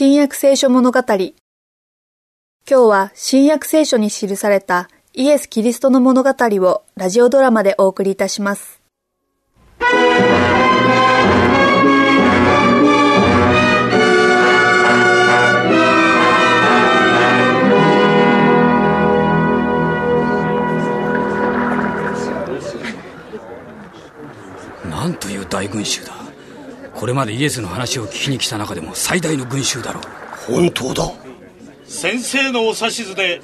新約聖書物語。今日は新約聖書に記されたイエス・キリストの物語をラジオドラマでお送りいたします。れまでイエスの話を聞きに来た中でも最大の群衆だろう。本当だ。先生のお指図で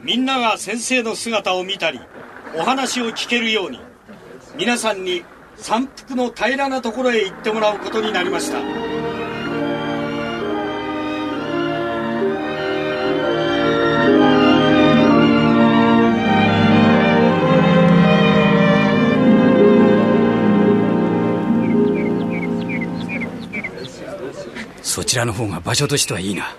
みんなが先生の姿を見たりお話を聞けるように皆さんに山腹の平らなところへ行ってもらうことになりましたちらの方が場所としてはいいな。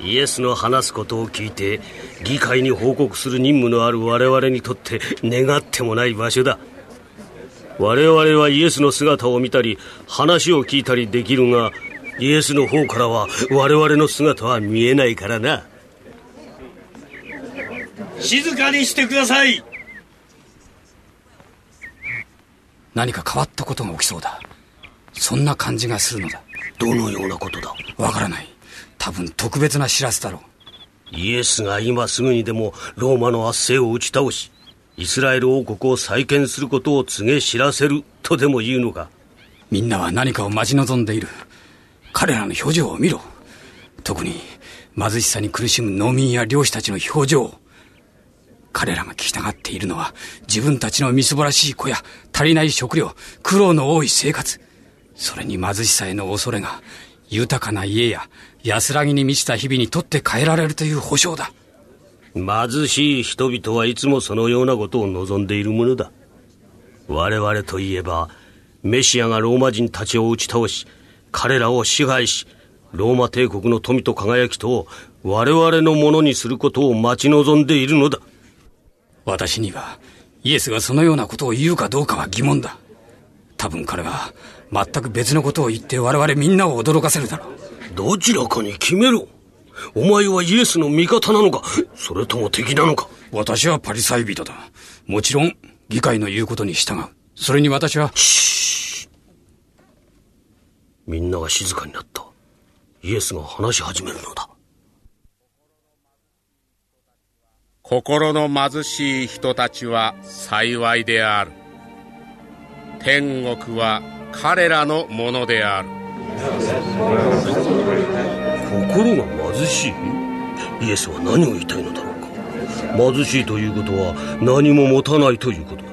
イエスの話すことを聞いて議会に報告する任務のある我々にとって願ってもない場所だ。我々はイエスの姿を見たり話を聞いたりできるがイエスの方からは我々の姿は見えないからな。静かにしてください。何か変わったことが起きそうだ。そんな感じがするのだどのようなことだ？わからない。多分特別な知らせだろう。イエスが今すぐにでもローマの圧政を打ち倒しイスラエル王国を再建することを告げ知らせるとでも言うのか？みんなは何かを待ち望んでいる。彼らの表情を見ろ。特に貧しさに苦しむ農民や漁師たちの表情彼らが聞きたがっているのは自分たちのみすぼらしい子や足りない食料苦労の多い生活それに貧しさへの恐れが、豊かな家や安らぎに満ちた日々にとって変えられるという保証だ。貧しい人々はいつもそのようなことを望んでいるものだ。我々といえば、メシアがローマ人たちを打ち倒し、彼らを支配し、ローマ帝国の富と輝きと我々のものにすることを待ち望んでいるのだ。私には、イエスがそのようなことを言うかどうかは疑問だ。多分彼は、全く別のことを言って我々みんなを驚かせるだろう。どちらかに決めろ。お前はイエスの味方なのか、それとも敵なのか。私はパリサイ人だ。もちろん、議会の言うことに従う。それに私は。みんなが静かになった。イエスが話し始めるのだ。心の貧しい人たちは幸いである。天国は彼らのものである。心が貧しい？イエスは何を言いたいのだろうか。貧しいということは何も持たないということ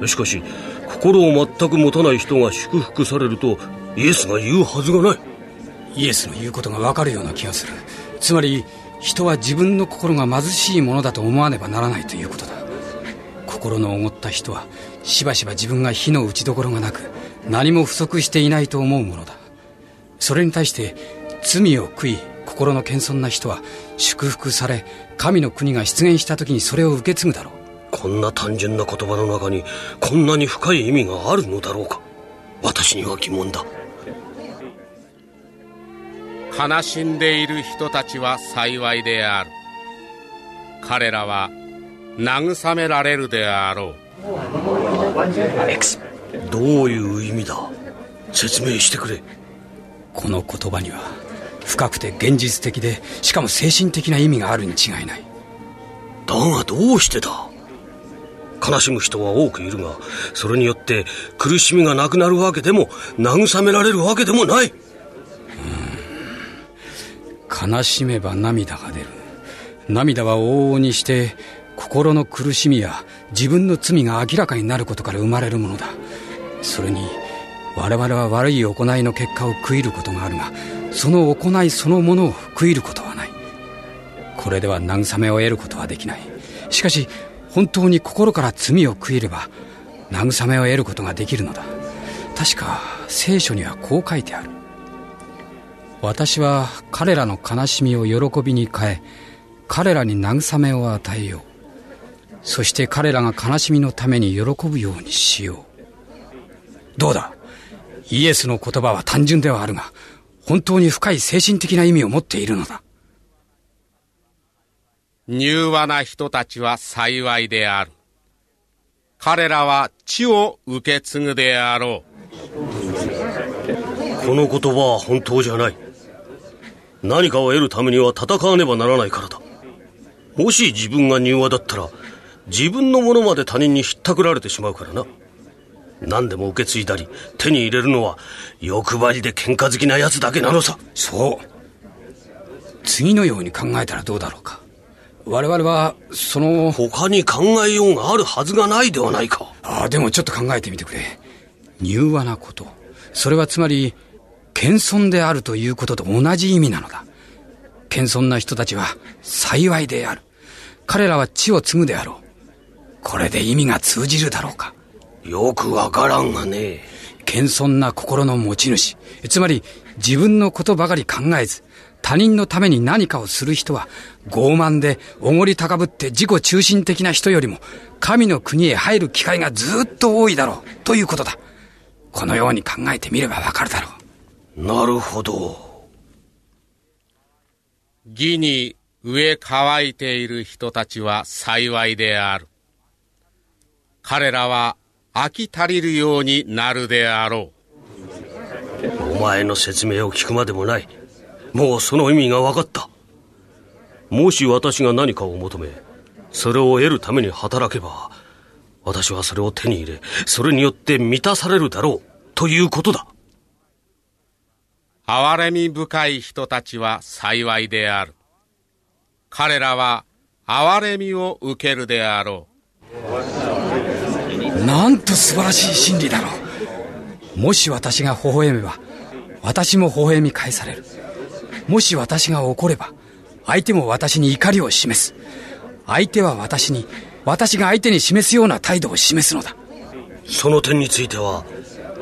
だ。しかし心を全く持たない人が祝福されるとイエスが言うはずがない。イエスの言うことがわかるような気がする。つまり人は自分の心が貧しいものだと思わねばならないということだ。心のおごった人はしばしば自分が火の打ちどころがなく何も不足していないと思うものだ。それに対して罪を悔い心の謙遜な人は祝福され神の国が出現した時にそれを受け継ぐだろう。こんな単純な言葉の中にこんなに深い意味があるのだろうか。私には疑問だ。悲しんでいる人たちは幸いである。彼らは慰められるであろうどういう意味だ？説明してくれ。この言葉には深くて現実的でしかも精神的な意味があるに違いない。だがどうしてだ？悲しむ人は多くいるがそれによって苦しみがなくなるわけでも慰められるわけでもない。悲しめば涙が出る。涙は往々にして心の苦しみや自分の罪が明らかになることから生まれるものだそれに我々は悪い行いの結果を悔いることがあるがその行いそのものを悔いることはない。これでは慰めを得ることはできない。しかし本当に心から罪を悔いれば慰めを得ることができるのだ。確か聖書にはこう書いてある。私は彼らの悲しみを喜びに変え彼らに慰めを与えよう。そして彼らが悲しみのために喜ぶようにしよう。どうだ?イエスの言葉は単純ではあるが、本当に深い精神的な意味を持っているのだ。柔和な人たちは幸いである。彼らは地を受け継ぐであろう。この言葉は本当じゃない。何かを得るためには戦わねばならないからだ。もし自分が柔和だったら、自分のものまで他人にひったくられてしまうからな。何でも受け継いだり手に入れるのは欲張りで喧嘩好きな奴だけなのさ。そう。次のように考えたらどうだろうか。我々はその他に考えようがあるはずがないではないか。ああでもちょっと考えてみてくれ。柔和なこと。それはつまり謙遜であるということと同じ意味なのだ。謙遜な人たちは幸いである。彼らは地を継ぐであろう。これで意味が通じるだろうかよくわからんがね。謙遜な心の持ち主。つまり、自分のことばかり考えず、他人のために何かをする人は、傲慢で、おごり高ぶって自己中心的な人よりも、神の国へ入る機会がずっと多いだろう、ということだ。このように考えてみればわかるだろう。なるほど。義に上乾いている人たちは幸いである。彼らは飽き足りるようになるであろう。お前の説明を聞くまでもない。もうその意味が分かった。もし私が何かを求め、それを得るために働けば、私はそれを手に入れ、それによって満たされるだろう、ということだ。憐れみ深い人たちは幸いである。彼らは憐れみを受けるであろう。なんと素晴らしい真理だろう。もし私が微笑めば、私も微笑み返される。もし私が怒れば、相手も私に怒りを示す。相手は私に、私が相手に示すような態度を示すのだ。その点については、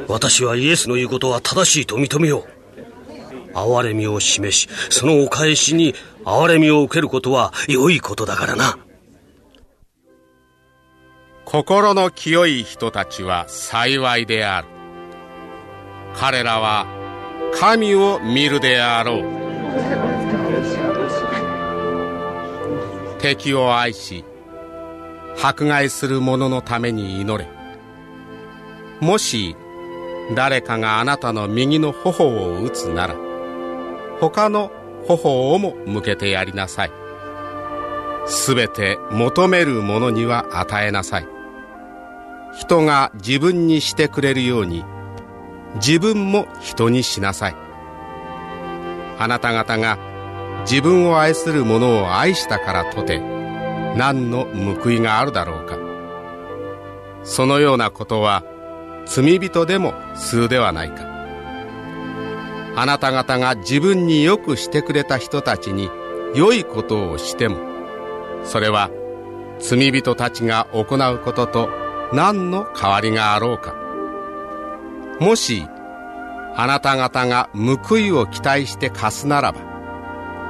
私はイエスの言うことは正しいと認めよう。憐れみを示し、そのお返しに憐れみを受けることは良いことだからな。心の清い人たちは幸いである。彼らは神を見るであろう。敵を愛し、迫害する者のために祈れ。もし誰かがあなたの右の頬を打つなら、他の頬をも向けてやりなさい。すべて求める者には与えなさい。人が自分にしてくれるように自分も人にしなさい。あなた方が自分を愛する者を愛したからとて何の報いがあるだろうか。そのようなことは罪人でも数ではないか。あなた方が自分によくしてくれた人たちに良いことをしてもそれは罪人たちが行うことと何の代わりがあろうか。もしあなた方が報いを期待して貸すならば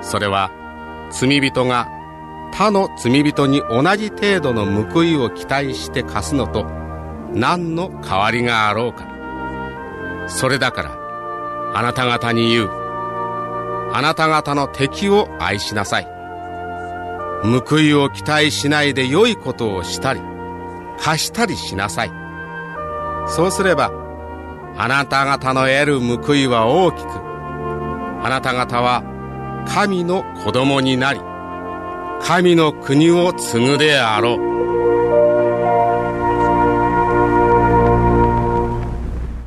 それは罪人が他の罪人に同じ程度の報いを期待して貸すのと何の代わりがあろうか。それだからあなた方に言う。あなた方の敵を愛しなさい。報いを期待しないで良いことをしたり貸したりしなさい。そうすればあなた方の得る報いは大きくあなた方は神の子供になり神の国を継ぐであろう。